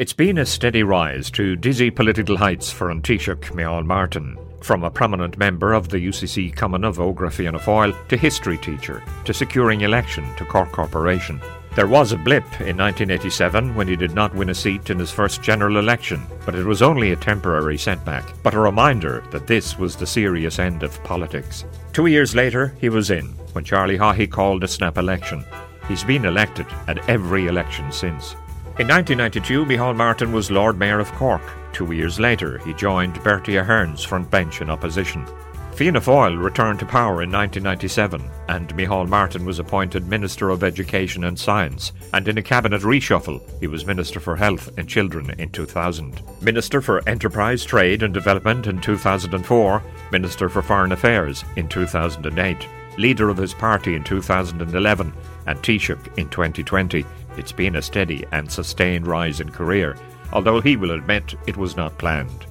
It's been a steady rise to dizzy political heights for an Taoiseach Martin. From a prominent member of the UCC Cumann Ógra Fianna to history teacher to securing election to Cork Corporation. There was a blip in 1987 when he did not win a seat in his first general election, but it was only a temporary setback, but a reminder that this was the serious end of politics. Two years later, he was in, when Charlie Haughey called a snap election. He's been elected at every election since. In 1992, Micheál Martin was Lord Mayor of Cork. Two years later, he joined Bertie Ahern's front bench in opposition. Fianna Fáil returned to power in 1997, and Micheál Martin was appointed Minister of Education and Science, and in a cabinet reshuffle, he was Minister for Health and Children in 2000, Minister for Enterprise, Trade and Development in 2004, Minister for Foreign Affairs in 2008, leader of his party in 2011, and Taoiseach in 2020. It's been a steady and sustained rise in career, although he will admit it was not planned.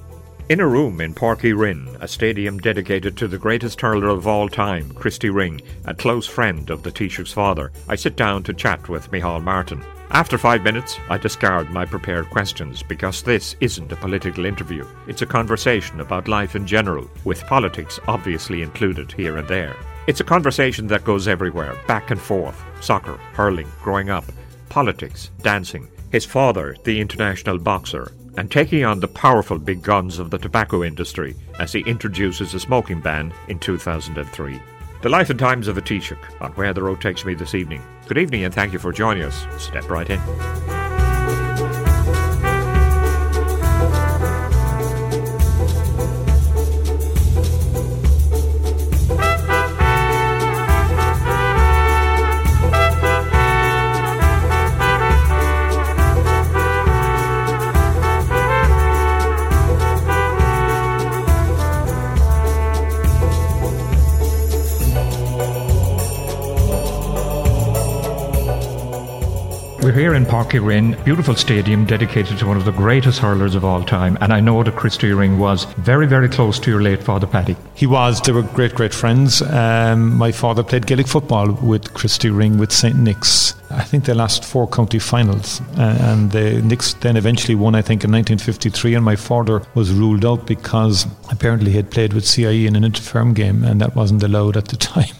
In a room in Páirc Uí a stadium dedicated to the greatest hurler of all time, Christy Ring, a close friend of the Taoiseach's father, I sit down to chat with Micheál Martin. After five minutes, I discard my prepared questions because this isn't a political interview. It's a conversation about life in general, with politics obviously included here and there. It's a conversation that goes everywhere, back and forth soccer, hurling, growing up, politics, dancing, his father, the international boxer, and taking on the powerful big guns of the tobacco industry as he introduces a smoking ban in 2003. The life and times of a Taoiseach on Where the Road Takes Me this evening. Good evening and thank you for joining us. Step right in. Here in Rinn, beautiful stadium dedicated to one of the greatest hurlers of all time. And I know that Christy Ring was very, very close to your late father, Paddy. He was. They were great, great friends. Um, my father played Gaelic football with Christy Ring with St. Nick's. I think they lost four county finals. Uh, and the Nick's then eventually won, I think, in 1953. And my father was ruled out because apparently he had played with CIE in an interfirm game, and that wasn't allowed at the time.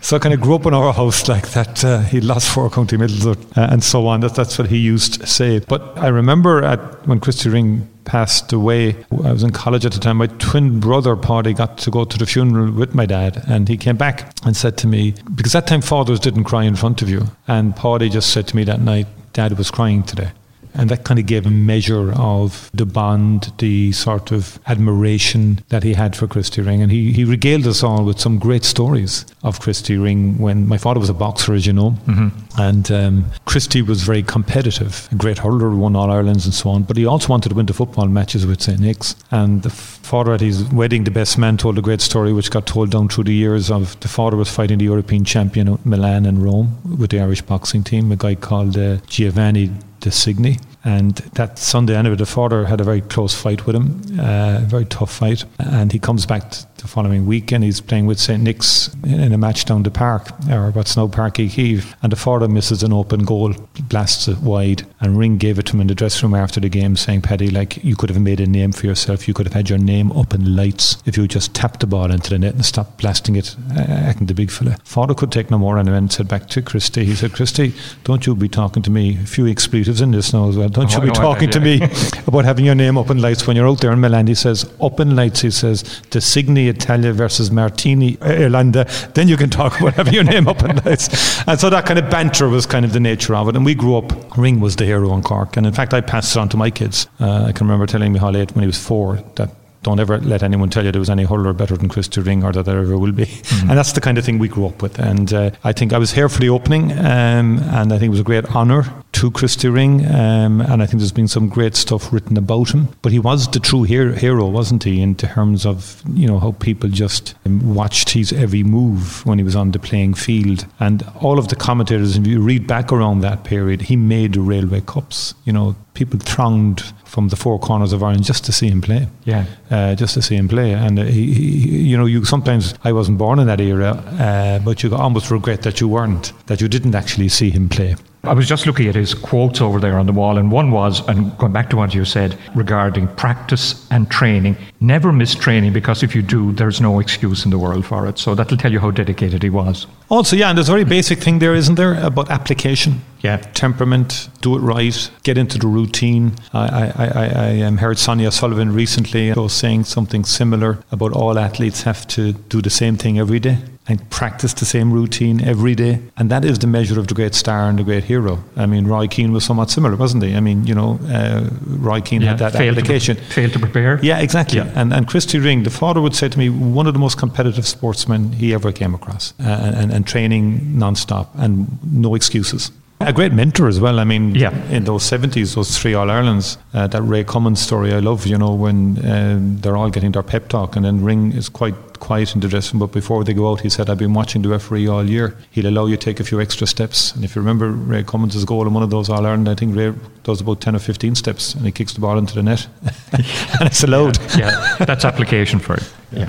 So I kind of grew up in our house like that. Uh, he lost four county medals uh, and so on. That, that's what he used to say. But I remember at when Christy Ring passed away, I was in college at the time. My twin brother, Paddy, got to go to the funeral with my dad. And he came back and said to me, because that time fathers didn't cry in front of you. And Paddy just said to me that night, Dad was crying today. And that kind of gave a measure of the bond, the sort of admiration that he had for Christy Ring. And he, he regaled us all with some great stories of Christy Ring when my father was a boxer, as you know. Mm-hmm. And um, Christy was very competitive, a great hurler, won All Irelands and so on. But he also wanted to win the football matches with St. Nick's. And the father at his wedding, the best man, told a great story which got told down through the years of the father was fighting the European champion Milan and Rome with the Irish boxing team, a guy called uh, Giovanni de Signy. And that Sunday anyway, the father had a very close fight with him, uh, a very tough fight. And he comes back the following week and he's playing with St. Nick's in a match down the park, or what's now Park Keeve. And the father misses an open goal, blasts it wide. And Ring gave it to him in the dressing room after the game, saying, Paddy, like, you could have made a name for yourself. You could have had your name up in lights if you just tapped the ball into the net and stopped blasting it, uh, acting the big fella. Father could take no more and then said back to Christy, he said, Christy, don't you be talking to me. A few expletives in this now as well. Don't oh, you be talking to me about having your name up in lights when you're out there in Milan. He says, up in lights, he says, the Signy Italia versus Martini Irlanda, then you can talk whatever your name up in lights. And so that kind of banter was kind of the nature of it. And we grew up, Ring was the hero in Cork. And in fact, I passed it on to my kids. Uh, I can remember telling Micheál when he was four that don't ever let anyone tell you there was any hurler better than Christy Ring or that there ever will be. Mm-hmm. And that's the kind of thing we grew up with. And uh, I think I was here for the opening, um, and I think it was a great honour to Christy Ring. Um, and I think there's been some great stuff written about him. But he was the true hero, hero, wasn't he, in terms of you know how people just um, watched his every move when he was on the playing field. And all of the commentators, if you read back around that period, he made the Railway Cups. You know, people thronged from the four corners of Ireland just to see him play. Yeah, uh, just to see him play. And uh, he, he, you know, you sometimes I wasn't born in that era, uh, but you almost regret that you weren't, that you didn't actually see him play. I was just looking at his quotes over there on the wall, and one was, and going back to what you said regarding practice and training, never miss training because if you do, there's no excuse in the world for it. So that'll tell you how dedicated he was. Also, yeah, and there's a very basic thing there, isn't there, about application? Yeah. Temperament, do it right, get into the routine. I, I, I, I um, heard Sonia O'Sullivan recently was saying something similar about all athletes have to do the same thing every day and practice the same routine every day. And that is the measure of the great star and the great hero. I mean, Roy Keane was somewhat similar, wasn't he? I mean, you know, uh, Roy Keane yeah, had that failed application. To, failed to prepare. Yeah, exactly. Yeah. And, and Christy Ring, the father would say to me, one of the most competitive sportsmen he ever came across, uh, and, and training non-stop and no excuses. A great mentor as well. I mean, yeah. in those 70s, those three All Irelands, uh, that Ray Cummins story I love, you know, when um, they're all getting their pep talk and then Ring is quite quiet in the dressing room, but before they go out, he said, I've been watching the referee all year. He'll allow you to take a few extra steps. And if you remember Ray Cummins' goal in one of those All Ireland, I think Ray does about 10 or 15 steps and he kicks the ball into the net. and it's allowed. Yeah, yeah. that's application for it. Yeah.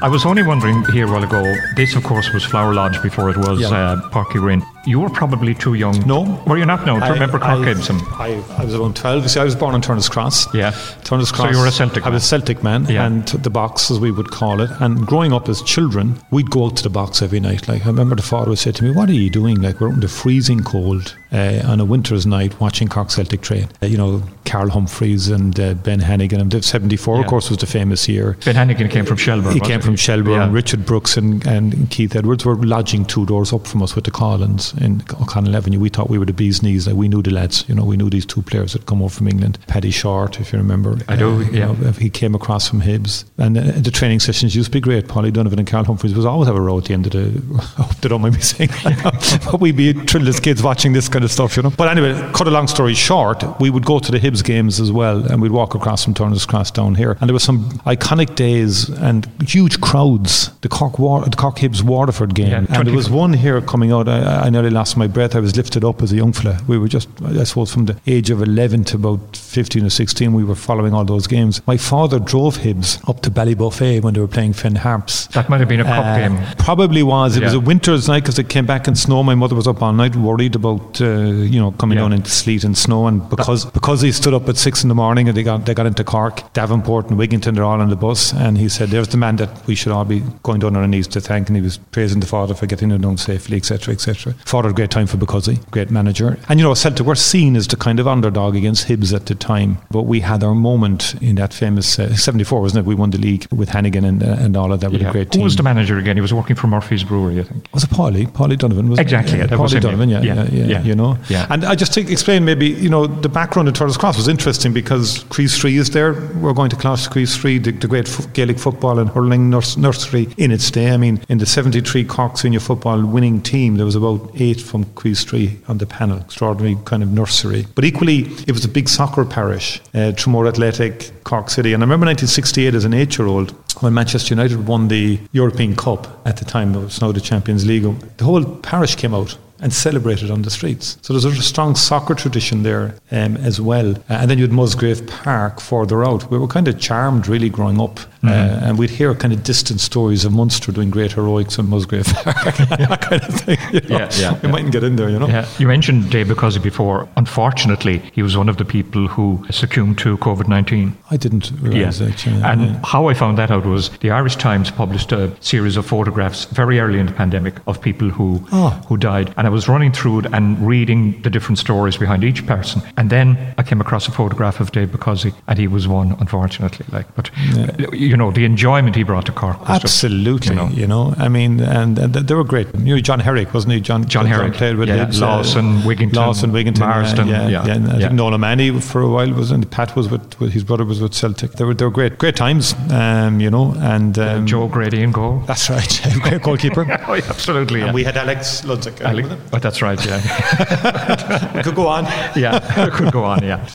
I was only wondering here a while ago. This, of course, was Flower Lodge before it was yeah. uh, Uí Rinn. You were probably too young. No. Were you not? No. I, remember Cork Gibson. I, I was around 12. See, I was born in Turner's Cross. Yeah. Turner's Cross. So you were a Celtic I was a Celtic man. Yeah. And the box, as we would call it. And growing up as children, we'd go out to the box every night. Like, I remember the father would say to me, What are you doing? Like, we're in the freezing cold uh, on a winter's night watching Cork Celtic train. Uh, you know, Carl Humphreys and uh, Ben Hannigan. And 74, yeah. of course, was the famous year. Ben Hannigan came from Shelbourne. He came from Shelbourne. Yeah. Richard Brooks and, and Keith Edwards were lodging two doors up from us with the Collins in O'Connell Avenue. We thought we were the bee's knees. Like we knew the lads. You know, we knew these two players that come over from England. Paddy Short, if you remember. I do. Uh, yeah. Know, he came across from Hibs, and uh, the training sessions used to be great. Polly Donovan and Carl Humphreys was always have a row at the end of the. I hope they don't mind me saying, but we'd be thrilled as kids watching this kind of stuff, you know. But anyway, cut a long story short, we would go to the Hibs games as well, and we'd walk across from Turner's Cross down here, and there were some iconic days and huge crowds. The Cork War, the Cork Hibs Waterford game, yeah, and there was one here coming out. I, I nearly lost my breath. I was lifted up as a young fella. We were just, I suppose, from the age of 11 to about 15 or 16, we were following all those games. My father drove Hibs up to Ballybofey when they were playing Finn Harps. That might have been a cup uh, game. Probably was. It yeah. was a winter's night because it came back in snow. My mother was up all night worried about, uh, you know, coming yeah. down into sleet and snow. And because that, because he stood up at six in the morning and they got they got into Cork, Davenport and Wigginton, they're all on the bus. And he said, there's the man that we should all be going down on our knees to thank. And he was praising the father for getting it done safely, etc., etc. Fought a great time for Bacuzzi, great manager. And you know, Celtic were seen as the kind of underdog against Hibs at the time, but we had our moment in that famous uh, 74, wasn't it? We won the league with Hannigan and, uh, and all of that with Yeah. a great team. Who was the manager again? He was working for Murphy's Brewery, I think. Was it Paulie? Paulie Donovan? Was Exactly, It? yeah, Paulie Donovan, yeah, yeah. yeah, yeah, Yeah. You know? Yeah. And I just think, explain maybe, you know, the background of Turner's Cross was interesting because Críost Rí is there. We're going to class Críost Rí, the, the great f- Gaelic football and hurling nurs- nursery in its day. I mean, in the 73 Cork senior football winning team, there was about eight from Críost Rí on the panel. Extraordinary kind of nursery. But equally, it was a big soccer parish, uh, Athletic, Cork City. And I remember 1968 as an eight-year-old when Manchester United won the European Cup at the time, it was now the Champions League, the whole parish came out and celebrated on the streets. So there's a strong soccer tradition there um, as well. Uh, and then you had Musgrave Park further out. We were kind of charmed really growing up. Uh, and we'd hear kind of distant stories of Munster doing great heroics in Musgrave Park, that kind of thing. You know? Yeah, yeah, We yeah. mightn't get in there, you know. Yeah, you mentioned Dave Bacuzzi before. Unfortunately, he was one of the people who succumbed to COVID 19. I didn't realise that. yeah, and yeah. how I found that out was the Irish Times published a series of photographs very early in the pandemic of people who Oh. who died, and I was running through it and reading the different stories behind each person, and then I came across a photograph of Dave Bacuzzi, and he was one, unfortunately. Like, but uh, you know, the enjoyment he brought to Cork. Was just, Absolutely, you know. I mean, and, and they were great. You know, John Herrick, wasn't he? John, John Herrick, played with yeah, Hibs, Lawson, Wigginton, Lawson, Wigginton, Marsden, yeah, yeah, yeah, and I think Nolan Manny for a while was, and Pat was with, with his brother was with Celtic. They were they were great, great times, um, you know, and um, Joe Grady in goal. That's right, great goalkeeper. Oh, yeah, absolutely. And we had Alex Ludzik. uh, oh, that's right. Yeah. Could go on. yeah. Could go on. Yeah.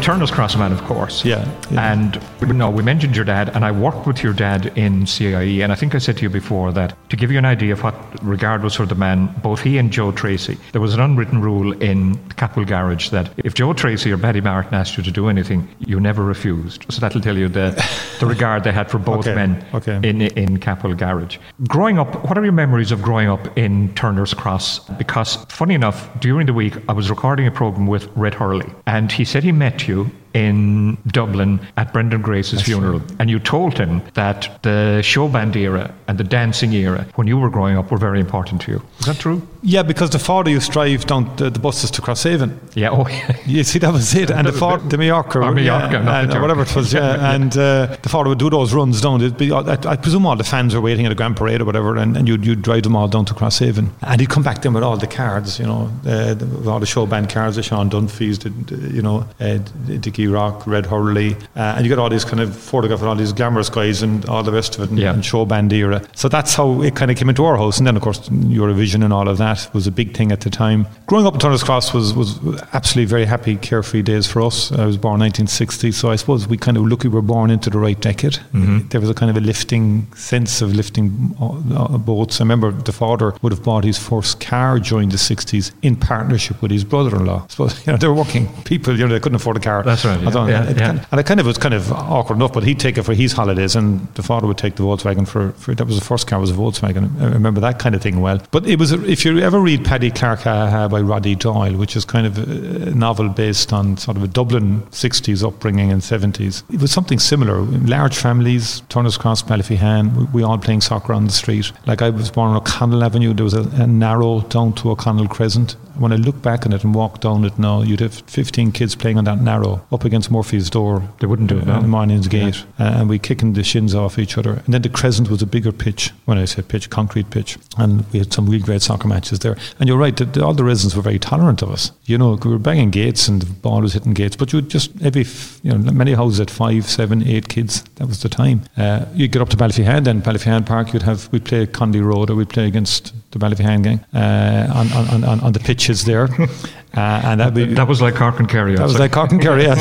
Turner's Cross man, of course. Yeah, yeah. And no, we mentioned your dad, and I worked with your dad in CIE, and I think I said to you before that to give you an idea of what regard was for the man, both he and Joe Tracy, there was an unwritten rule in Capwell Garage that if Joe Tracy or Betty Martin asked you to do anything, you never refused. So that'll tell you the, the regard they had for both Okay, men okay. in in Capwell Garage. Growing up, what are your memories of growing up in Turner's Cross? Because funny enough, during the week I was recording a program with Red Hurley, and he said he met you in Dublin at Brendan Grace's funeral, and you told him that the show band era and the dancing era, when you were growing up, were very important to you. Is that true? Yeah, because the father used to drive down the, the buses to Crosshaven. Yeah. Oh, yeah. You see, that was it. And the father, the Mallorca, Or Mallorca, yeah, and the whatever it was, yeah. and uh, the father would do those runs down. It'd be, I, I presume all the fans were waiting at a grand parade or whatever, and, and you'd, you'd drive them all down to Crosshaven. And he'd come back then with all the cards, you know, uh, the- all the show band cards, the Sean Dunphys, the, the, you know, uh, Rock, Red Hurley, uh, and you got all these kind of photographs of all these glamorous guys and all the rest of it, and, Yeah. and show band era. So that's how it kind of came into our house. And then, of course, Eurovision and all of that was a big thing at the time. Growing up in Turner's Cross was, was absolutely very happy, carefree days for us. I was born 1960, so I suppose we kind of lucky we were born into the right decade. There was a kind of a lifting sense of lifting uh, uh, boats. I remember the father would have bought his first car during the 60s in partnership with his brother-in-law. I suppose, you know, they were working people, you know, they couldn't afford a car. That's right, I yeah. don't- Yeah, it yeah. kind- and it kind of was kind of awkward enough, but he'd take it for his holidays, and the father would take the Volkswagen for, for that was the first car was a Volkswagen. I remember that kind of thing well. But it was if you ever read Paddy Clarke Ha Ha by Roddy Doyle, which is kind of uh, a novel based on sort of a Dublin '60s upbringing and '70s, it was something similar. Large families, Turner's Cross, Ballyphehane, we, we all playing soccer on the street. Like I was born on O'Connell Avenue, there was a, a narrow down to O'Connell Crescent. When I look back on it and walk down it now, you'd have 15 kids playing on that narrow up against Murphy's door. They wouldn't do it. Uh, Marnin's Gate, uh, and we kicking the shins off each other. And then the Crescent was a bigger pitch. When I say pitch, concrete pitch, and we had some real great soccer matches there. And you're right, the, the, all the residents were very tolerant of us. You know, we were banging gates, and the ball was hitting gates. But you would just every, f- you know, many houses had five, seven, eight kids. That was the time. Uh, you'd get up to Ballyphehane, then Ballyphehane Park. You'd have we'd play Condy Road, or we'd play against the Ballyphehane gang uh, on, on, on, on the pitches there. Uh, and that, be, that was like Cork and Kerry. That was like Cork and Kerry. Yeah.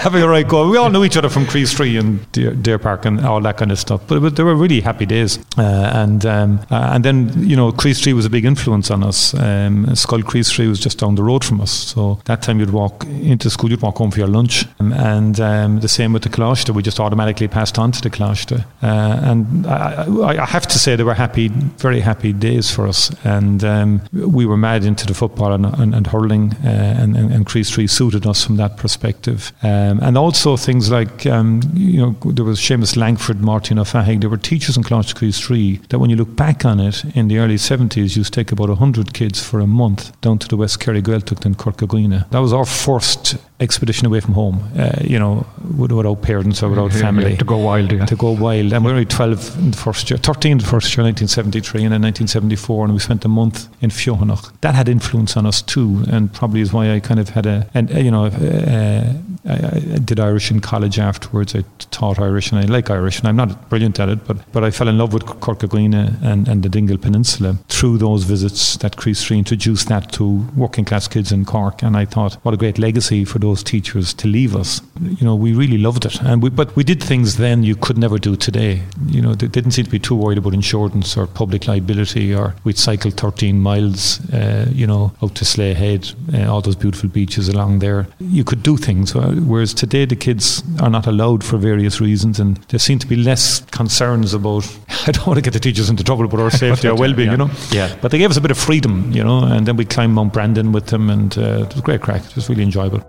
Having a right go. We all knew each other from Críost Rí and Deer, Deer, Park and all that kind of stuff. But, but they were really happy days. Uh, and um, uh, and then you know Críost Rí was a big influence on us. Um, Schull Críost Rí was just down the road from us, so that time you'd walk into school, you'd walk home for your lunch, um, and um, the same with the Coláiste. We just automatically passed on to the Coláiste. Uh, and I, I, have to say they were happy, very happy days for us. And um, we were mad into the football and, and, and hurling, uh, and, and, and Críost Rí suited us from that perspective. Um, and also things like, um, you know, there was Seamus Langford, Martin O'Fahig, there were teachers in Coláiste Críost Rí that when you look back on it in the early 70s, used to take about 100 kids for a month down to the West Kerry Gaeltacht in Corcaguina. That was our first expedition away from home, uh, you know, without parents or without yeah, family. Yeah, to go wild, yeah. To go wild. And we were only 12 in the first year, 13 in the first year, 1973, and then 1974, and we spent a month in Feonach. That had influence on us too, and probably is why I kind of had a, and you know, uh, I, I, did Irish in college afterwards. I taught Irish, and I like Irish, and I'm not brilliant at it, but but I fell in love with Corcaguina and, and the Dingle Peninsula through those visits that Críost Rí introduced that to working class kids in Cork, and I thought, what a great legacy for those teachers to leave us. You know, we really loved it, and we, but we did things then you could never do today. You know, they didn't seem to be too worried about insurance or public liability, or we'd cycle 13 miles, uh, you know, out to Slea Head, uh, all those beautiful beaches along there. You could do things, whereas today the kids are not allowed for various reasons, and there seem to be less concerns about. I don't want to get the teachers into trouble, but our safety, our well-being, yeah. you know. Yeah. But they gave us a bit of freedom, you know, and then we climbed Mount Brandon with them, and uh, it was great crack. It was really enjoyable.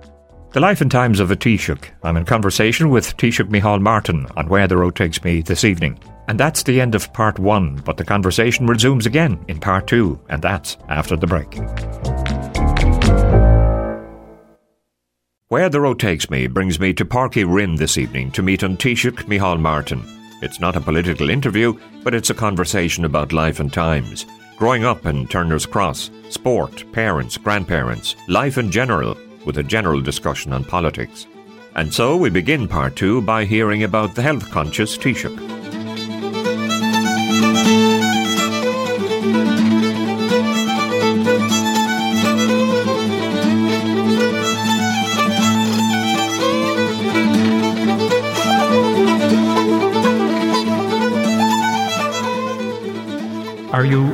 The Life and Times of a Taoiseach. I'm in conversation with Taoiseach Micheál Martin on Where the Road Takes Me this evening. And that's the end of part one, but the conversation resumes again in part two, and that's after the break. Where the Road Takes Me brings me to Páirc Uí this evening to meet an Micheál Martin. It's not a political interview, but it's a conversation about life and times. Growing up in Turner's Cross, sport, parents, grandparents, life in general, with a general discussion on politics. And so we begin part two by hearing about the health conscious Taoiseach.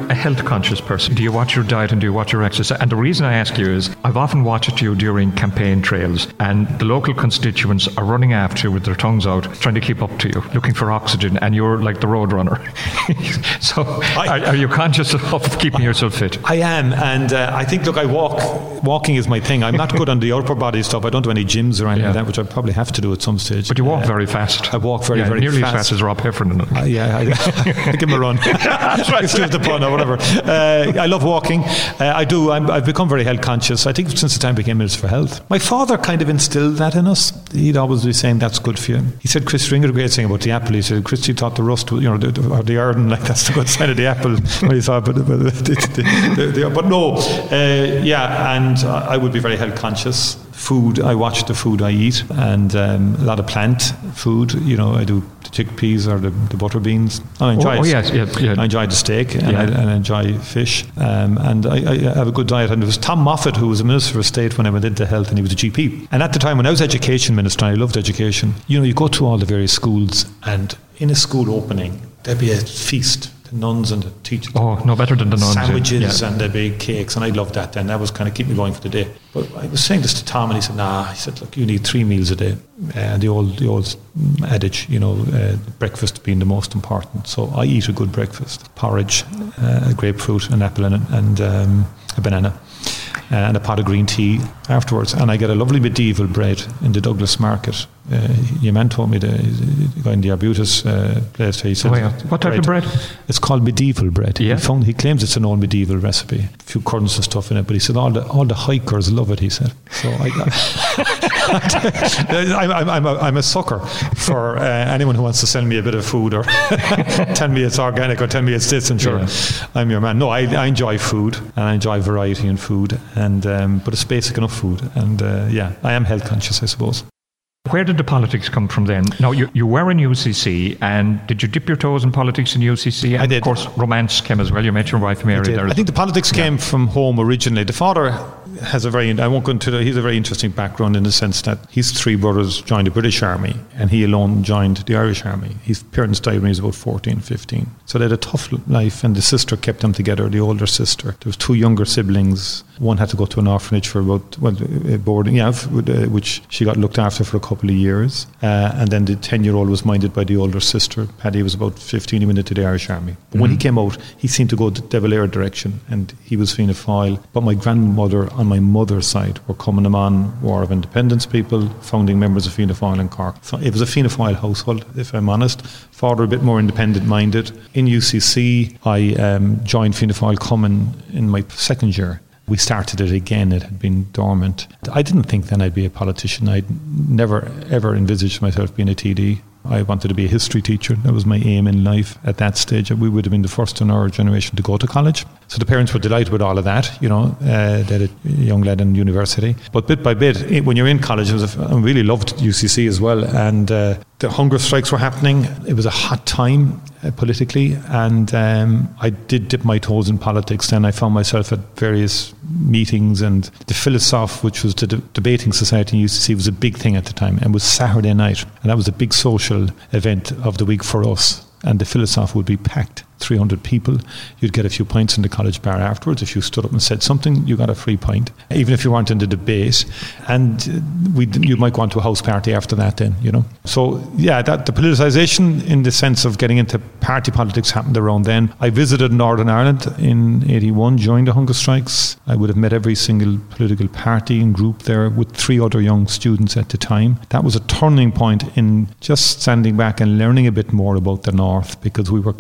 A health conscious person? Do you watch your diet and do you watch your exercise? And the reason I ask you is I've often watched you during campaign trails and the local constituents are running after you with their tongues out, trying to keep up to you, looking for oxygen, and you're like the road runner. so I, are, are, you conscious of keeping yourself fit? I am. And uh, I think, look, I walk. Walking is my thing. I'm not good on the upper body stuff. I don't do any gyms or anything yeah. like that, which I probably have to do at some stage. But you walk uh, very fast. I walk very, yeah, very nearly fast. as fast as Rob Heffernan. Uh, yeah, I, I, give him a run. That's right the pun whatever. Uh, I love walking. Uh, I do. i have become very health conscious. I think since the time I became Minister for Health. My father kind of instilled that in us. He'd always be saying that's good for you. He said Christy Ring, a great thing about the apple. He said Christy thought the rust, you know, the, or the iron, like that's the good sign of the apple. he thought, but, but, the, the, but no, uh, yeah, and I would be very health conscious food. I watch the food I eat, and um, a lot of plant food. You know, I do the chickpeas or the, the butter beans. I enjoy oh, oh yes, yeah, yeah. I enjoy the steak and, yeah. I, and I enjoy fish. Um, and I, I, have a good diet. And it was Tom Moffatt who was a minister of state when I went into health, and he was a GP. And at the time when I was education minister, I loved education. You know, you go to all the various schools, and in a school opening, there'd be a feast nuns and the teachers. Oh, no better than the nuns. Sandwiches yeah. and the big cakes, and I loved that. Then that was kind of keep me going for the day. But I was saying this to Tom, and he said, "Nah," he said, "Look, you need three meals a day." And uh, the old, the old adage, you know, uh, breakfast being the most important. So I eat a good breakfast: porridge, uh, a grapefruit, an apple, and, and um, a banana. Uh, and a pot of green tea afterwards. And I get a lovely medieval bread in the Douglas Market. Uh, your man told me the, guy in the Arbutus uh, place. He said, oh, yeah. "What type bread, of bread?" It's called medieval bread. Yeah. He, found, he claims it's an old medieval recipe. A few currants and stuff in it, but he said all the all the hikers love it. He said. So I, I I'm, I'm, a, I'm a sucker for uh, anyone who wants to send me a bit of food or tell me it's organic or tell me it's this and sure yeah. I'm your man. No, I, I enjoy food and I enjoy variety in food and um, but it's basic enough food and uh, yeah, I am health conscious, I suppose. Where did the politics come from then? Now, you, you were in UCC, and did you dip your toes in politics in UCC? And I did. Of course, romance came as well. You met your wife Mary I there. I think the politics came from home originally. The father has a very, I won't go into the, he's a very interesting background in the sense that his three brothers joined the British Army and he alone joined the Irish Army. His parents died when he was about 14, 15. So they had a tough life and the sister kept them together, the older sister. There was two younger siblings. One had to go to an orphanage for about, well, boarding, yeah, which she got looked after for a couple of years. Uh, and then the 10 year old was minded by the older sister. Paddy was about 15, he went into the Irish Army. But mm-hmm. when he mm-hmm. came out, he seemed to go the De Valera direction and he was Fianna Fáil. But my grandmother on my mother's side were na mBan War of Independence people, founding members of Fianna Fáil in Cork. So it was a Fianna Fáil household, if I'm honest. Father a bit more independent minded. In UCC, I um, joined Fianna Fáil Cumann in my second year. We started it again. It had been dormant. I didn't think then I'd be a politician. I'd never ever envisaged myself being a TD. I wanted to be a history teacher. That was my aim in life at that stage. We would have been the first in our generation to go to college. So the parents were delighted with all of that, you know, uh, that a young lad in university. But bit by bit, it, when you're in college, a, I really loved UCC as well. And uh, the hunger strikes were happening. It was a hot time uh, politically. And um, I did dip my toes in politics. Then I found myself at various meetings. And the Philosoph, which was the de- debating society in UCC, was a big thing at the time and was Saturday night. And that was a big social event of the week for us. And the Philosoph would be packed 300 people, you'd get a few pints in the college bar afterwards. If you stood up and said something, you got a free pint, even if you weren't in the debate. And uh, we, you might go on to a house party after that, then, you know. So, yeah, that, the politicisation in the sense of getting into party politics happened around then. I visited Northern Ireland in 81 during the hunger strikes. I would have met every single political party and group there with three other young students at the time. That was a turning point in just standing back and learning a bit more about the North because we were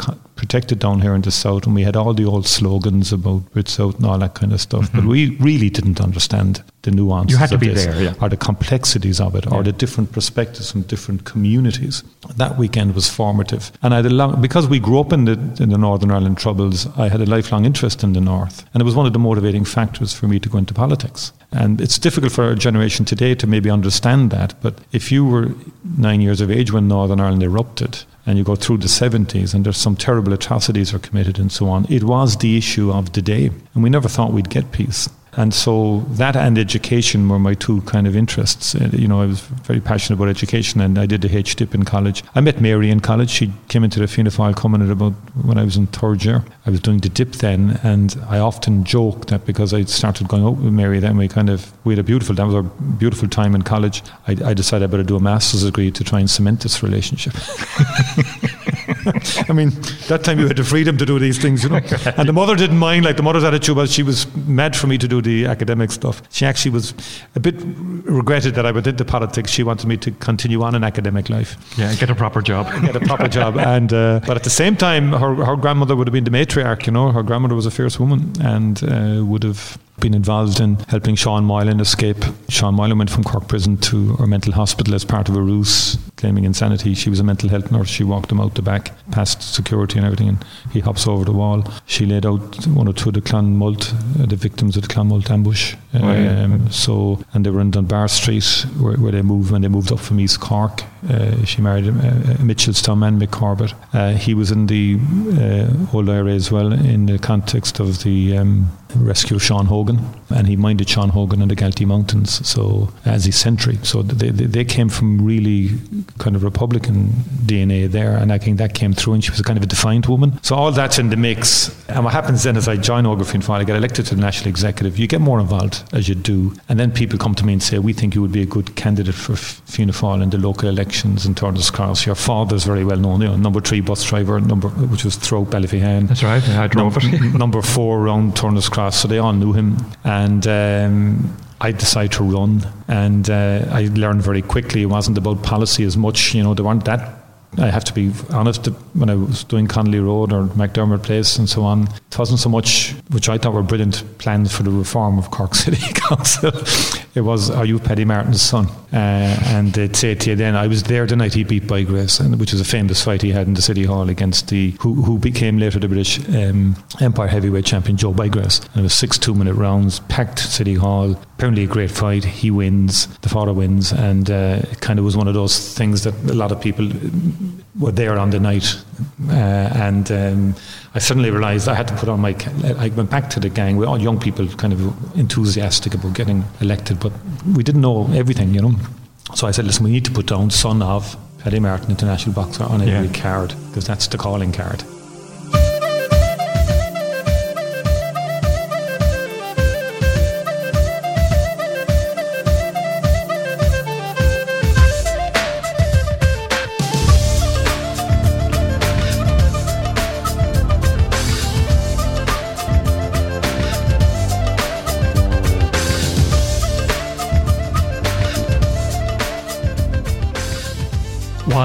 protected down here in the south, and we had all the old slogans about Brit South and all that kind of stuff. Mm-hmm. But we really didn't understand the nuances. You had to be this, there, yeah. or the complexities of it, yeah. or the different perspectives from different communities. That weekend was formative, and I had a long because we grew up in the in the Northern Ireland Troubles. I had a lifelong interest in the North, and it was one of the motivating factors for me to go into politics. And it's difficult for our generation today to maybe understand that. But if you were nine years of age when Northern Ireland erupted, and you go through the 70s and there's some terrible atrocities are committed and so on. It was the issue of the day. And we never thought we'd get peace. And so that and education were my two kind of interests. Uh, you know, I was very passionate about education and I did the H-dip in college. I met Mary in college. She came into the Fianna Fáil Cumann at about when I was in third year. I was doing the dip then and I often joke that because I started going out with Mary then we kind of, we had a beautiful, that was our beautiful time in college. I, I decided I better do a master's degree to try and cement this relationship. I mean, that time you had the freedom to do these things, you know. And the mother didn't mind. Like the mother's attitude was, she was mad for me to do the academic stuff. She actually was a bit regretted that I went into politics. She wanted me to continue on an academic life. Yeah, get a proper job. get a proper job. And uh, but at the same time, her her grandmother would have been the matriarch. You know, her grandmother was a fierce woman and uh, would have been involved in helping Sean Moylan escape. Sean Moylan went from Cork prison to our mental hospital as part of a ruse, claiming insanity. She was a mental health nurse. She walked him out the back, past security and everything, and he hops over the wall. She laid out one or two of the Clonmult, uh, the victims of the clan Clonmult ambush. Oh, um, So, and they were in Dunbar Street where, where, they moved when they moved up from East Cork. Uh, she married uh, Mitchelstown man, Mick Corbett. Uh, he was in the uh, old IRA as well in the context of the um, rescue of Sean Hogan, and he minded Sean Hogan in the Galtee Mountains. So as his sentry, so they, they, they came from really kind of Republican DNA there, and I think that came through. And she was a kind of a defiant woman. So all that's in the mix. And what happens then is I join Fianna Fáil, I get elected to the national executive. You get more involved as you do, and then people come to me and say, "We think you would be a good candidate for Fianna Fáil in the local elections in Turner's Cross. Your father's very well known, you know, number three bus driver, number which was through Ballyphehane. That's right. I drove it. number four around Turner's Cross so they all knew him. And um, I decided to run, and uh, I learned very quickly it wasn't about policy as much. You know, there weren't that I have to be honest, when I was doing Connolly Road or McDermott Place and so on, it wasn't so much, which I thought were brilliant plans for the reform of Cork City Council. it was, Are you Paddy Martin's son? Uh, and they'd say to you then, I was there the night he beat Bygraves, and, which was a famous fight he had in the City Hall against the, who, who became later the British um, Empire heavyweight champion, Joe Bygraves. And it was six two minute rounds, packed City Hall, apparently a great fight. He wins, the father wins, and uh, it kind of was one of those things that a lot of people were there on the night. Uh, and um, I suddenly realised I had to put on my. I went back to the gang. We're all young people, kind of enthusiastic about getting elected, but we didn't know everything, you know. So I said, listen, we need to put down son of Paddy Martin, international boxer, on every yeah. card because that's the calling card.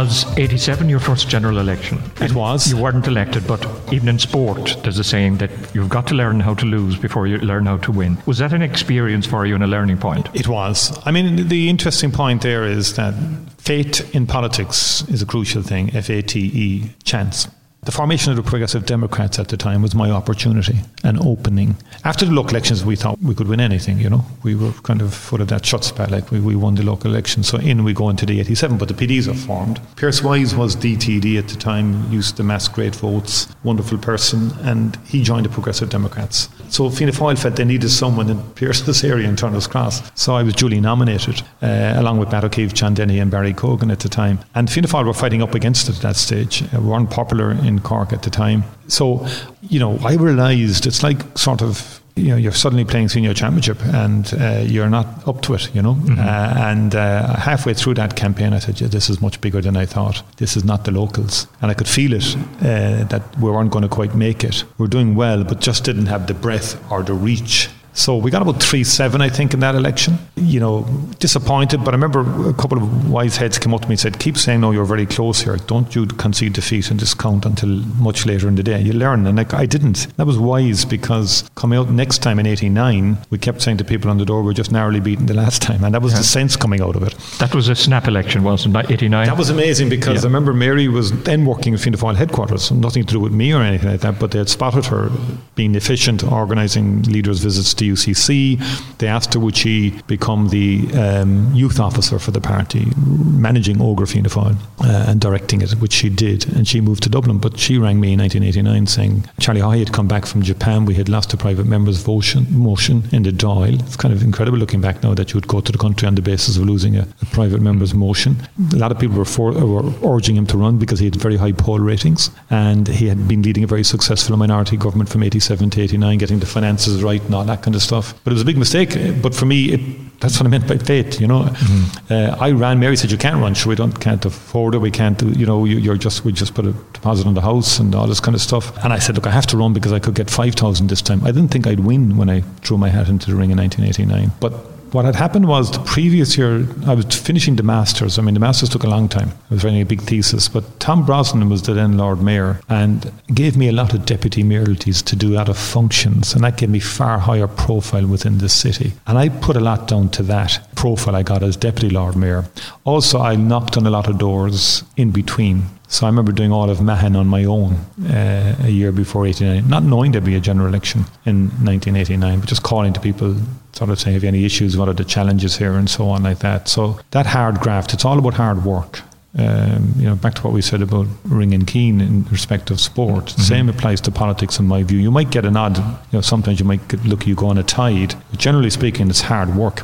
Was 87 your first general election? It was. You weren't elected, but even in sport, there's a saying that you've got to learn how to lose before you learn how to win. Was that an experience for you and a learning point? It was. I mean, the interesting point there is that fate in politics is a crucial thing F A T E, chance. The formation of the Progressive Democrats at the time was my opportunity, an opening. After the local elections, we thought we could win anything, you know. We were kind of full of that schutzpah, like we, we won the local election. So in we go into the 87, but the PDs are formed. Pearse Wyse was DTD at the time, used to mass great votes, wonderful person, and he joined the Progressive Democrats. So Fianna Fáil felt they needed someone in Pearse's area in Turner's Cross. So I was duly nominated, uh, along with O'Keeffe, John Dennehy, and Barry Cogan at the time. And Fianna Fáil were fighting up against it at that stage. Uh, we weren't popular in Cork at the time. So, you know, I realised it's like sort of you know you're suddenly playing senior championship and uh, you're not up to it you know mm-hmm. uh, and uh, halfway through that campaign I said yeah, this is much bigger than I thought this is not the locals and I could feel it uh, that we weren't going to quite make it we're doing well but just didn't have the breadth or the reach so we got about 3 7, I think, in that election. You know, disappointed, but I remember a couple of wise heads came up to me and said, Keep saying, No, you're very close here. Don't you concede defeat and discount until much later in the day. You learn. And I, I didn't. That was wise because coming out next time in 89, we kept saying to people on the door, We're just narrowly beaten the last time. And that was yeah. the sense coming out of it. That was a snap election, wasn't it? 89? That was amazing because yeah. I remember Mary was then working at Fianna Fáil headquarters, nothing to do with me or anything like that, but they had spotted her being efficient, organising leaders' visits to UCC they asked her would she become the um, youth officer for the party, managing Ógra Fianna Fáil uh, and directing it, which she did. And she moved to Dublin. But she rang me in 1989 saying Charlie Haughey had come back from Japan. We had lost a private member's motion, motion in the Dáil. It's kind of incredible looking back now that you would go to the country on the basis of losing a, a private member's motion. A lot of people were, for, were urging him to run because he had very high poll ratings and he had been leading a very successful minority government from 87 to 89, getting the finances right and all that kind of stuff. But it was a big mistake. But for me, it, that's what I meant by faith. You know, mm-hmm. uh, I ran. Mary said, "You can't run. Sure, we don't can't afford it. We can't do. You know, you, are just we just put a deposit on the house and all this kind of stuff." And I said, "Look, I have to run because I could get five thousand this time. I didn't think I'd win when I threw my hat into the ring in 1989, but." What had happened was the previous year, I was finishing the Masters. I mean, the Masters took a long time. I was writing a big thesis, but Tom Brosnan was the then Lord Mayor and gave me a lot of deputy mayoralties to do lot of functions, and that gave me far higher profile within the city. And I put a lot down to that profile I got as Deputy Lord Mayor. Also, I knocked on a lot of doors in between so I remember doing all of Mahon on my own uh, a year before 89, not knowing there'd be a general election in 1989, but just calling to people, sort of saying, have you any issues, what are the challenges here, and so on like that. So that hard graft, it's all about hard work. Um, you know, back to what we said about Ring and Keane in respect of sport. Mm-hmm. Same applies to politics, in my view. You might get an odd, you know, sometimes you might get lucky you go on a tide, but generally speaking, it's hard work.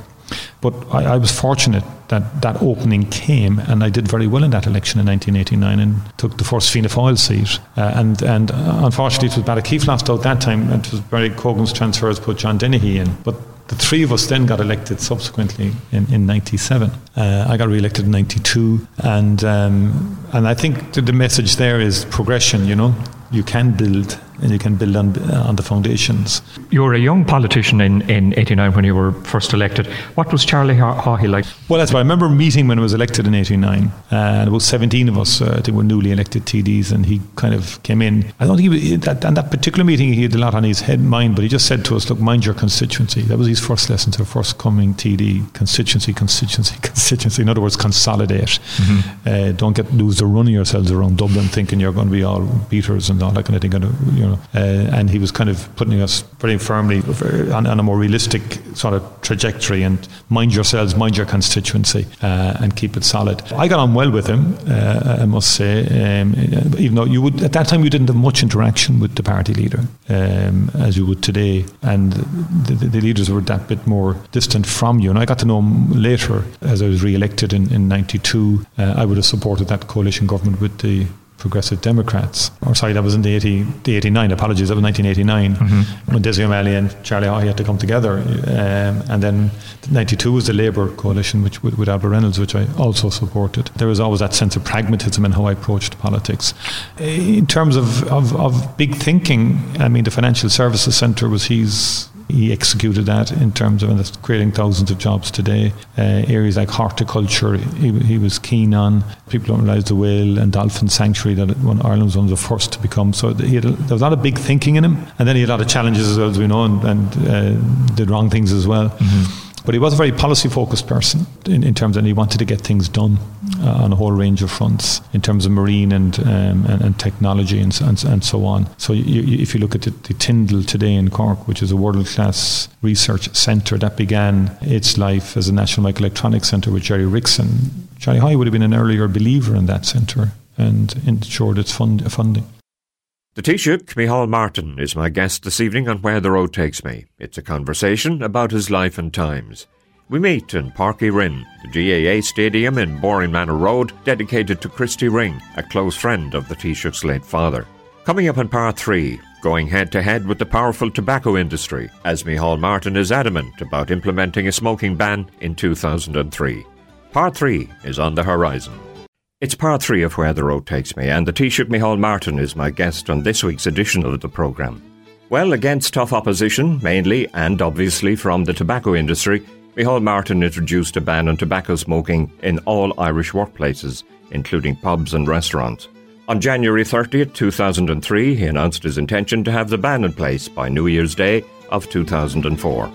But I, I, was fortunate that that opening came, and I did very well in that election in 1989 and took the first Fianna Fáil seat. Uh, and and uh, unfortunately, it was Batt O'Keeffe lost out that time, and it was Barry Cogan's transfers put John Dennehy in. But the three of us then got elected subsequently in, in 97. Uh, I got re-elected in 92. And, um, and I think the, the message there is progression, you know. You can build and you can build on, on the foundations. You were a young politician in, in 89 when you were first elected. What was Charlie Haughey like? Well, that's why I remember meeting when I was elected in 89. And about 17 of us, uh, I think, were newly elected TDs, and he kind of came in. I don't think he, that, and that particular meeting, he had a lot on his head and mind, but he just said to us, look, mind your constituency. That was his first lesson to a first coming TD constituency, constituency, constituency. In other words, consolidate. Mm-hmm. Uh, don't get lose the run of yourselves around Dublin thinking you're going to be all beaters and all that kind of thing. You know, uh, and he was kind of putting us very firmly on, on, a more realistic sort of trajectory and mind yourselves, mind your constituency, uh, and keep it solid. I got on well with him, uh, I must say, um, even though you would at that time you didn't have much interaction with the party leader um, as you would today, and the, the, leaders were that bit more distant from you. And I got to know him later as I was re-elected in, in '92. Uh, I would have supported that coalition government with the Progressive Democrats. Or sorry, that was in the, 80, the 89, apologies, that was 1989, mm-hmm. when Dessie O'Malley and Charlie Haughey had to come together. Um, and then 92 was the Labour coalition which, with, with Albert Reynolds, which I also supported. There was always that sense of pragmatism in how I approached politics. In terms of, of, of big thinking, I mean, the Financial Services Centre was his he executed that in terms of and creating thousands of jobs today. Uh, areas like horticulture, he, he, was keen on. People don't realise the whale and dolphin sanctuary that one, Ireland was one of the first to become. So a, there was a lot of big thinking in him, and then he had a lot of challenges as well as we know, and, and uh, did wrong things as well. Mm-hmm. But he was a very policy focused person in, in terms and he wanted to get things done uh, on a whole range of fronts in terms of marine and um, and, and, technology and, and, and, so on. So you, you, if you look at the, the, Tyndall today in Cork, which is a world class research centre that began its life as a National Microelectronics Centre with Gerry Wrixon, Charlie Haughey would have been an earlier believer in that centre and ensured its fund, funding. The Taoiseach, Micheál Martin, is my guest this evening on Where the Road Takes Me. It's a conversation about his life and times. We meet in Páirc Uí Rinn, the GAA stadium in Boring Manor Road, dedicated to Christy Ring, a close friend of the Taoiseach's late father. Coming up in part three, going head to head with the powerful tobacco industry, as Micheál Martin is adamant about implementing a smoking ban in 2003. Part three is on the horizon. It's part three of Where the Road Takes Me, and the Taoiseach Micheál Martin is my guest on this week's edition of the programme. Well, against tough opposition, mainly and obviously from the tobacco industry, Micheál Martin introduced a ban on tobacco smoking in all Irish workplaces, including pubs and restaurants. On January 30th, 2003, he announced his intention to have the ban in place by New Year's Day of 2004.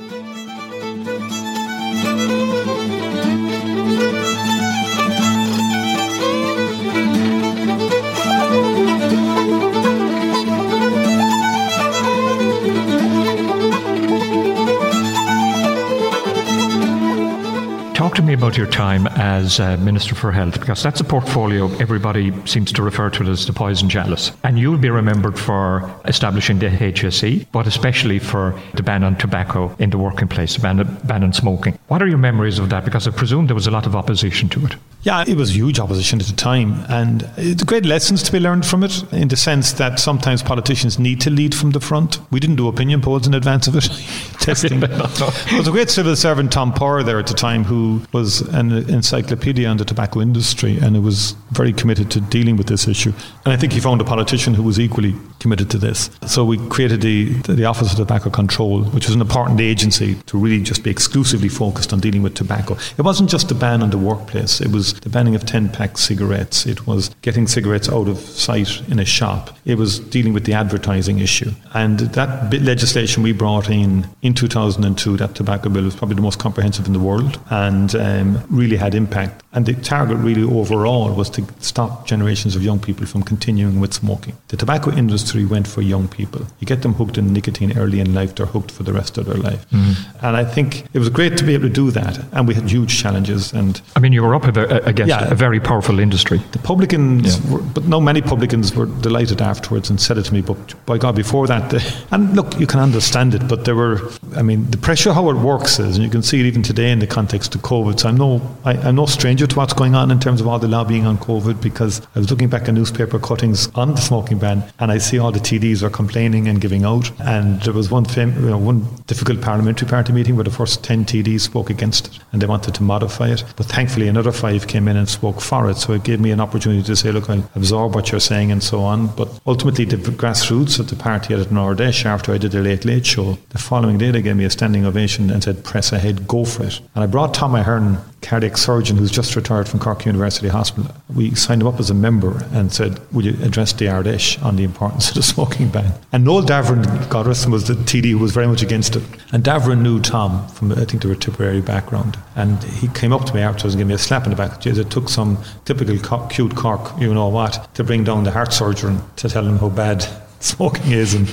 Me about your time as uh, Minister for Health, because that's a portfolio everybody seems to refer to it as the poison chalice. And you'll be remembered for establishing the HSE, but especially for the ban on tobacco in the working place, the ban, ban on smoking. What are your memories of that? Because I presume there was a lot of opposition to it. Yeah, it was huge opposition at the time, and the great lessons to be learned from it in the sense that sometimes politicians need to lead from the front. We didn't do opinion polls in advance of it, testing. There was a great civil servant, Tom Power, there at the time, who was an encyclopedia on the tobacco industry, and it was very committed to dealing with this issue. And I think he found a politician who was equally committed to this. So we created the, the Office of Tobacco Control, which was an important agency to really just be exclusively focused on dealing with tobacco. It wasn't just a ban on the workplace, it was the banning of 10 pack cigarettes, it was getting cigarettes out of sight in a shop, it was dealing with the advertising issue. And that legislation we brought in in 2002, that tobacco bill, was probably the most comprehensive in the world and um, really had impact. And the target really overall was to stop generations of young people from continuing with smoking. The tobacco industry went for young people. You get them hooked in nicotine early in life, they're hooked for the rest of their life. Mm-hmm. And I think it was great to be able to do that. And we had huge challenges. And I mean, you were up against yeah, a very powerful industry. The publicans, yeah. were, but no, many publicans were delighted afterwards and said it to me. But by God, before that, the, and look, you can understand it, but there were, I mean, the pressure, how it works is, and you can see it even today in the context of COVID. So I'm no, I, am no stranger stranger to what's going on in terms of all the lobbying on COVID because I was looking back at newspaper cuttings on the smoking ban and I see all the TDs are complaining and giving out. And there was one, fam- you know, one difficult parliamentary party meeting where the first 10 TDs spoke against it and they wanted to modify it. But thankfully, another five came in and spoke for it. So it gave me an opportunity to say, look, I'll absorb what you're saying and so on. But ultimately, the grassroots of the party Ard Fheis after I did the Late Late Show, the following day they gave me a standing ovation and said, press ahead, go for it. And I brought Tom Ahern, cardiac surgeon who's just retired from Cork University Hospital. We signed him up as a member and said, Will you address the Ard on the importance of the smoking ban? And Noel Davern, God rest him, was the TD who was very much against it. And Davern knew Tom from, I think, they were Tipperary background. And he came up to me afterwards and gave me a slap in the back. It took some typical co- cute Cork, you know what, to bring down the heart surgeon to tell him how bad smoking is and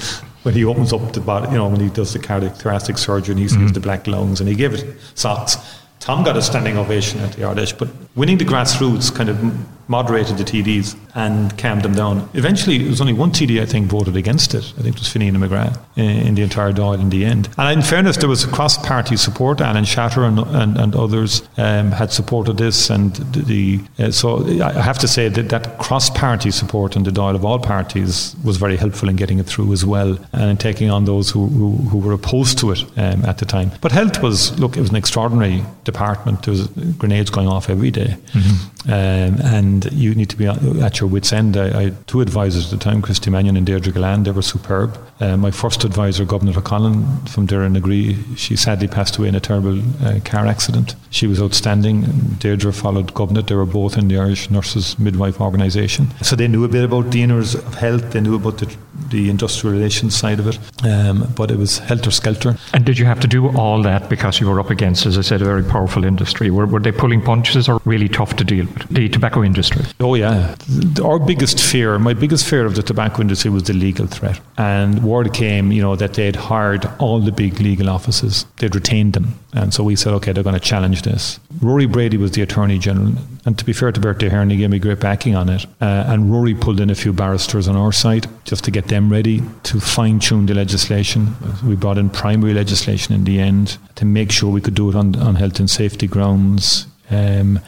when he opens up the body, you know, when he does the cardiac thoracic surgery and he sees mm-hmm. the black lungs and he gave it socks. Tom got a standing ovation at the Ard but winning the grassroots kind of moderated the TDs and calmed them down. Eventually, it was only one TD, I think, voted against it. I think it was Finian McGrath in, in the entire Dáil in the end. And in fairness, there was cross party support. Alan Shatter and, and, and others um, had supported this. And the, uh, so I have to say that that cross party support in the Dáil of all parties was very helpful in getting it through as well and in taking on those who, who, who were opposed to it um, at the time. But health was, look, it was an extraordinary department. There was grenades going off every day. Mm-hmm. Um, and you need to be at your wits' end. I, I had two advisors at the time, Christy Mannion and Deirdre Gillane. They were superb. Uh, my first advisor, Gobnait O'Connell from Durham Agree, she sadly passed away in a terrible uh, car accident. She was outstanding. Deirdre followed Gobnait. They were both in the Irish Nurses Midwife Organisation. So they knew a bit about the inners of health. They knew about the, the industrial relations side of it. Um, but it was helter skelter. And did you have to do all that because you were up against, as I said, a very powerful industry? Were, were they pulling punches or really tough to deal? The tobacco industry? Oh, yeah. Our biggest fear, my biggest fear of the tobacco industry was the legal threat. And word came, you know, that they'd hired all the big legal offices, they'd retained them. And so we said, okay, they're going to challenge this. Rory Brady was the Attorney General. And to be fair to Bertie Ahern, he gave me great backing on it. Uh, and Rory pulled in a few barristers on our side just to get them ready to fine tune the legislation. We brought in primary legislation in the end to make sure we could do it on, on health and safety grounds. Um,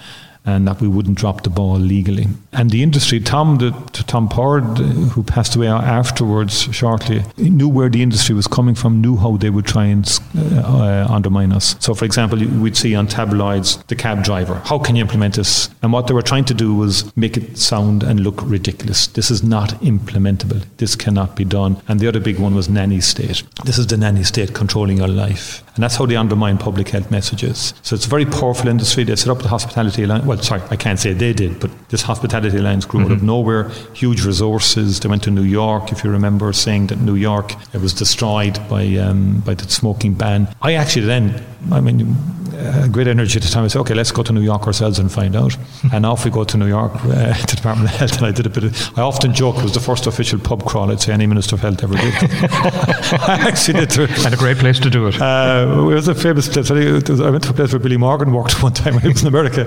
and that we wouldn't drop the ball legally. And the industry, Tom, the, Tom Power, who passed away afterwards shortly, knew where the industry was coming from, knew how they would try and uh, undermine us. So, for example, we'd see on tabloids the cab driver. How can you implement this? And what they were trying to do was make it sound and look ridiculous. This is not implementable. This cannot be done. And the other big one was nanny state. This is the nanny state controlling your life. And that's how they undermine public health messages. So it's a very powerful industry. They set up the hospitality line. Well, sorry, I can't say they did, but this hospitality alliance grew mm-hmm. out of mm-hmm. nowhere. Huge resources. They went to New York, if you remember, saying that New York it was destroyed by um, by the smoking ban. I actually then, I mean, uh, great energy at the time. I said, okay, let's go to New York ourselves and find out. and off we go to New York, uh, to the Department of Health, and I did a bit of, I often joke it was the first official pub crawl I'd say any Minister of Health ever did. I actually did. It. And a great place to do it. Uh, it was a famous place. I went to a place where Billy Morgan worked one time when he was in America.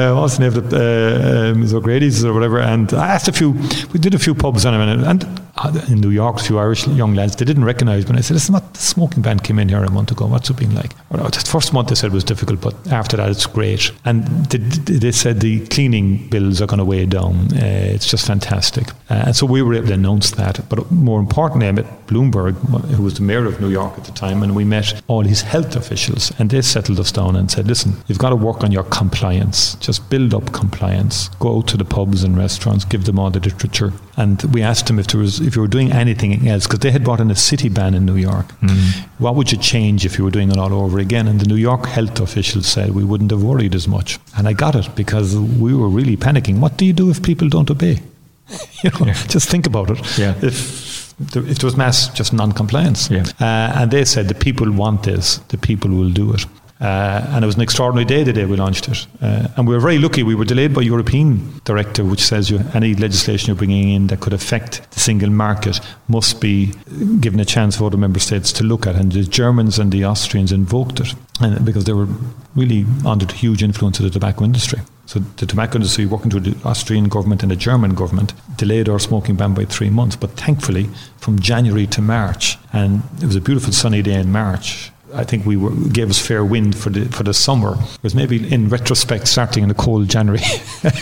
Uh, what's the name of the, uh, um, O'Grady's or whatever. And I asked a few, we did a few pubs on and, and in New York, a few Irish young lads, they didn't recognise me. I said, listen, what the smoking ban came in here a month ago. What's it been like? Well, the first month they said was difficult, but after that it's great. And they, they said the cleaning bills are going to weigh down. Uh, it's just fantastic. Uh, and so we were able to announce that. But more importantly, I met Bloomberg, who was the mayor of New York at the time, and we met all his health officials. And they settled us down and said, listen, you've got to work on your compliance. Just build up compliance. Go out to the pubs and restaurants, give them all the literature. And we asked them if there was if you were doing anything else, because they had brought in a city ban in New York. Mm. What would you change if you were doing it all over again? And the New York health officials said we wouldn't have worried as much. And I got it because we were really panicking. What do you do if people don't obey? you know, yeah. just think about it. Yeah. If if there was mass just non-compliance, yeah. uh, and they said the people want this, the people will do it. Uh, and it was an extraordinary day the day we launched it. Uh, and we were very lucky. We were delayed by European directive, which says you, any legislation you're bringing in that could affect the single market must be given a chance for other member states to look at. And the Germans and the Austrians invoked it and because they were really under the huge influence of the tobacco industry. So the tobacco industry, working through the Austrian government and the German government, delayed our smoking ban by three months. But thankfully, from January to March, and it was a beautiful sunny day in March, I think we were, gave us fair wind for the for the summer. Whereas maybe in retrospect, starting in a cold January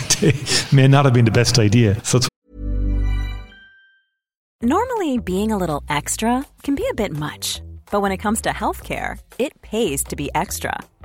may not have been the best idea. So Normally, being a little extra can be a bit much, but when it comes to healthcare, it pays to be extra.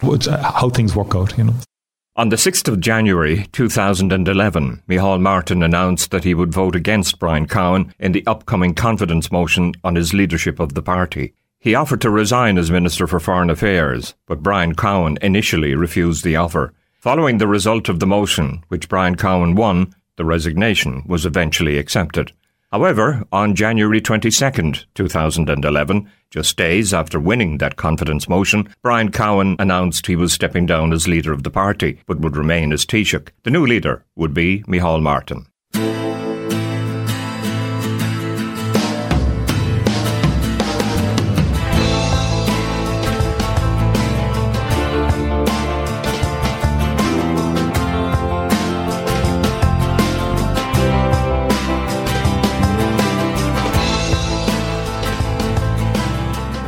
Uh, how things work out, you know. On the 6th of January 2011, Micheál Martin announced that he would vote against Brian Cowen in the upcoming confidence motion on his leadership of the party. He offered to resign as Minister for Foreign Affairs, but Brian Cowen initially refused the offer. Following the result of the motion, which Brian Cowen won, the resignation was eventually accepted. However, on January 22, 2011, just days after winning that confidence motion, Brian Cowen announced he was stepping down as leader of the party, but would remain as Taoiseach. The new leader would be Micheál Martin.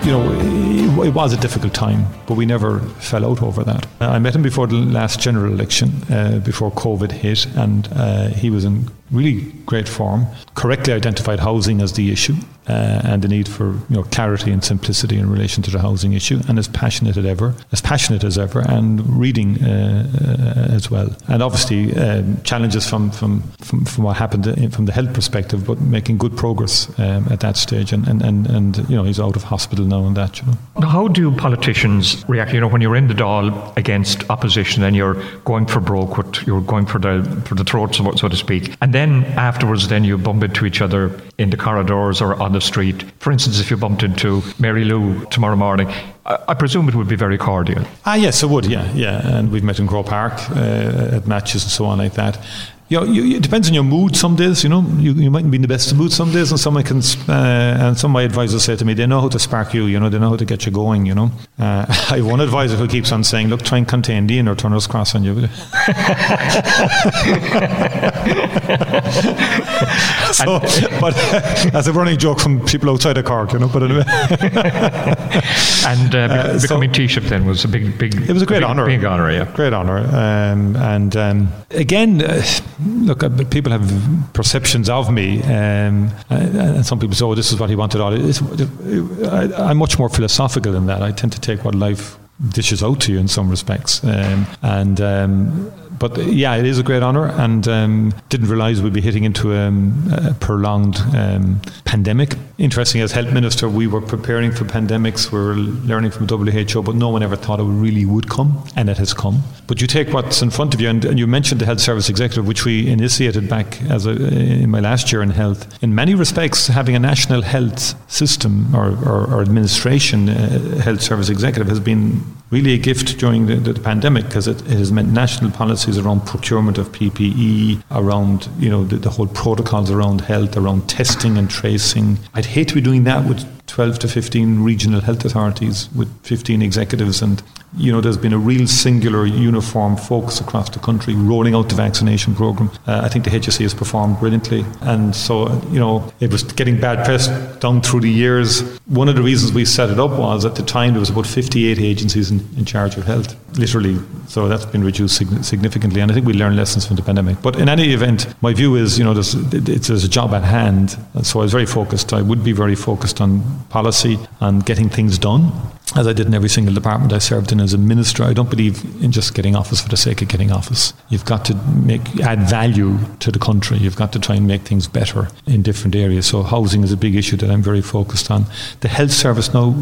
You know, it, it, was a difficult time, but we never fell out over that. I met him before the last general election, uh, before COVID hit, and uh, he was in really great form, correctly identified housing as the issue uh, and the need for you know clarity and simplicity in relation to the housing issue, and as passionate as ever, as passionate as ever, and reading uh, uh, as well. And obviously um, challenges from, from, from from what happened in, from the health perspective, but making good progress um, at that stage. And, and, and, and you know he's out of hospital now and that. You know. How do politicians react? You know when you're in the Dáil against opposition and you're going for broke, you're going for the for the throat, so to speak, and then afterwards, then you bump into each other in the corridors or on the street. For instance, if you bumped into Mary Lou tomorrow morning, I, I presume it would be very cordial. Ah, yes, it would. Yeah, yeah. And we've met in Croke Park uh, at matches and so on like that you know, you, it depends on your mood. Some days, you know, you, you mightn't be in the best mood some days, and some can, uh, and some of my advisors say to me, they know how to spark you. You know, they know how to get you going. You know, uh, I have one advisor who keeps on saying, "Look, try and contain the inner Turner's Cross on you." so, but uh, as a running joke from people outside of Cork, you know. But anyway, and uh, becoming so, Taoiseach then was a big, big. It was a great honour. Big honour, yeah. Great honour, um, and um, again uh, look, uh, people have perceptions of me, um, uh, and some people say, "Oh, this is what he wanted." All I, am much more philosophical than that. I tend to take what life dishes out to you in some respects, um, and um, but yeah, it is a great honour, and um, didn't realise we'd be hitting into um, a prolonged um, pandemic. Interesting, as health minister, we were preparing for pandemics. We were learning from WHO, but no one ever thought it really would come, and it has come. But you take what's in front of you, and, and you mentioned the health service executive, which we initiated back as a, in my last year in health. In many respects, having a national health system or, or, or administration, uh, health service executive, has been really a gift during the, the pandemic because it, it, has meant national policies around procurement of PPE, around you know the, the whole protocols around health, around testing and tracing. I'd hate to be doing that with 12 to 15 regional health authorities with 15 executives and you know, there's been a real singular, uniform focus across the country rolling out the vaccination program. Uh, I think the HSE has performed brilliantly, and so you know, it was getting bad press down through the years. One of the reasons we set it up was at the time there was about 58 agencies in, in charge of health, literally. So that's been reduced significantly, and I think we learned lessons from the pandemic. But in any event, my view is, you know, there's, it's, there's a job at hand. So I was very focused. I would be very focused on policy and getting things done as I did in every single department I served in as a minister, I don't believe in just getting office for the sake of getting office. You've got to make add value to the country. You've got to try and make things better in different areas. So housing is a big issue that I'm very focused on. The health service now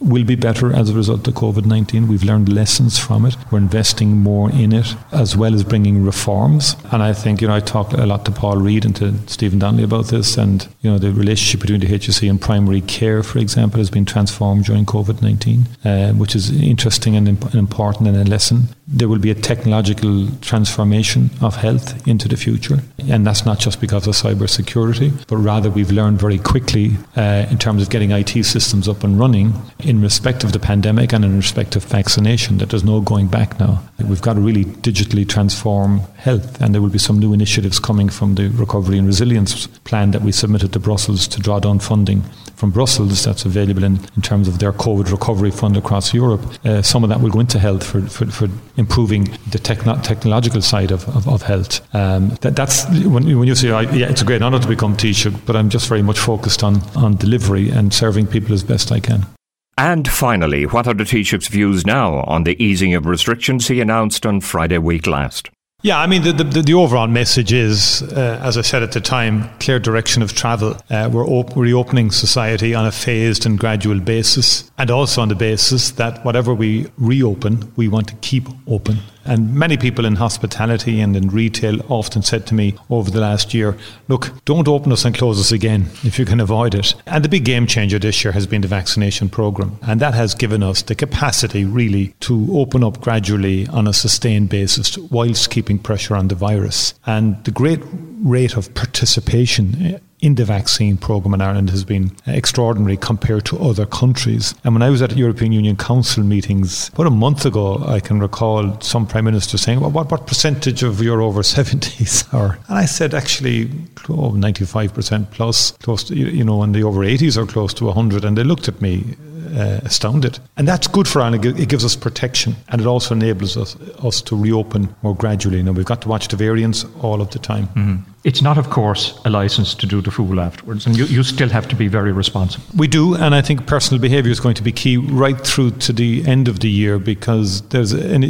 will be better as a result of COVID-19. We've learned lessons from it. We're investing more in it as well as bringing reforms. And I think you know I talked a lot to Paul Reid and to Stephen Donnelly about this, and you know the relationship between the HSE and primary care, for example, has been transformed during COVID-19 uh, which is interesting and imp- important and a lesson. There will be a technological transformation of health into the future. And that's not just because of cyber security, but rather we've learned very quickly uh, in terms of getting IT systems up and running in respect of the pandemic and in respect of vaccination that there's no going back now. We've got to really digitally transform health, and there will be some new initiatives coming from the Recovery and Resilience Plan that we submitted to Brussels to draw down funding from Brussels that's available in, in terms of their COVID recovery fund across Europe. Uh, some of that will go into health for, for, for improving the techno- technological side of, of, of health. Um, that, that's when, when you say, oh, yeah, it's a great honour to become Taoiseach, but I'm just very much focused on, on delivery and serving people as best I can. And finally, what are the Taoiseach's views now on the easing of restrictions he announced on Friday week last? Yeah, I mean, the, the, the overall message is, uh, as I said at the time, clear direction of travel. Uh, we're op- reopening society on a phased and gradual basis, and also on the basis that whatever we reopen, we want to keep open. And many people in hospitality and in retail often said to me over the last year, look, don't open us and close us again if you can avoid it. And the big game changer this year has been the vaccination program. And that has given us the capacity really to open up gradually on a sustained basis whilst keeping pressure on the virus. And the great rate of participation in the vaccine program in Ireland has been extraordinary compared to other countries. And when I was at European Union Council meetings about a month ago, I can recall some prime minister saying, well, what, what percentage of your over 70s are? And I said, actually, oh, 95% plus, close to, you know, and the over 80s are close to 100. And they looked at me uh, astounded. And that's good for Ireland. It gives us protection and it also enables us, us to reopen more gradually. Now, we've got to watch the variants all of the time. Mm-hmm. It's not, of course, a license to do the fool afterwards, and you, you still have to be very responsible. We do, and I think personal behaviour is going to be key right through to the end of the year because there's an,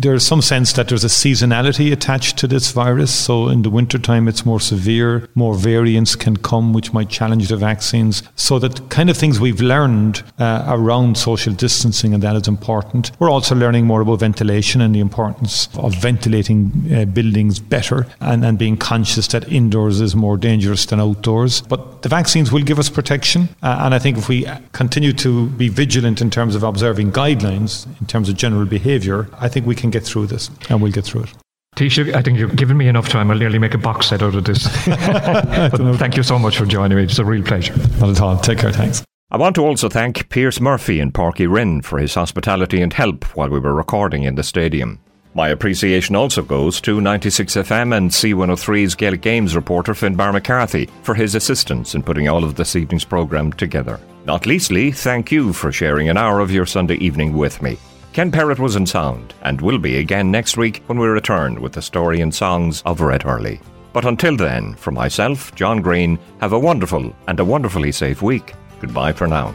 there's some sense that there's a seasonality attached to this virus. So in the wintertime, it's more severe, more variants can come which might challenge the vaccines. So that kind of things we've learned uh, around social distancing and that is important. We're also learning more about ventilation and the importance of ventilating uh, buildings better and, and being conscious that indoors is more dangerous than outdoors. But the vaccines will give us protection. Uh, and I think if we continue to be vigilant in terms of observing guidelines, in terms of general behaviour, I think we can get through this and we'll get through it. Taoiseach, I think you've given me enough time. I'll nearly make a box set out of this. but thank you so much for joining me. It's a real pleasure. Not at all. Take care. Thanks. I want to also thank Pierce Murphy and Páirc Uí Rinn for his hospitality and help while we were recording in the stadium. My appreciation also goes to 96FM and C103's Gaelic Games reporter Finbar McCarthy for his assistance in putting all of this evening's programme together. Not leastly, thank you for sharing an hour of your Sunday evening with me. Ken Perrott was in sound and will be again next week when we return with the story and songs of Red Hurley. But until then, for myself, John Green, have a wonderful and a wonderfully safe week. Goodbye for now.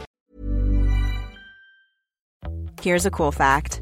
Here's a cool fact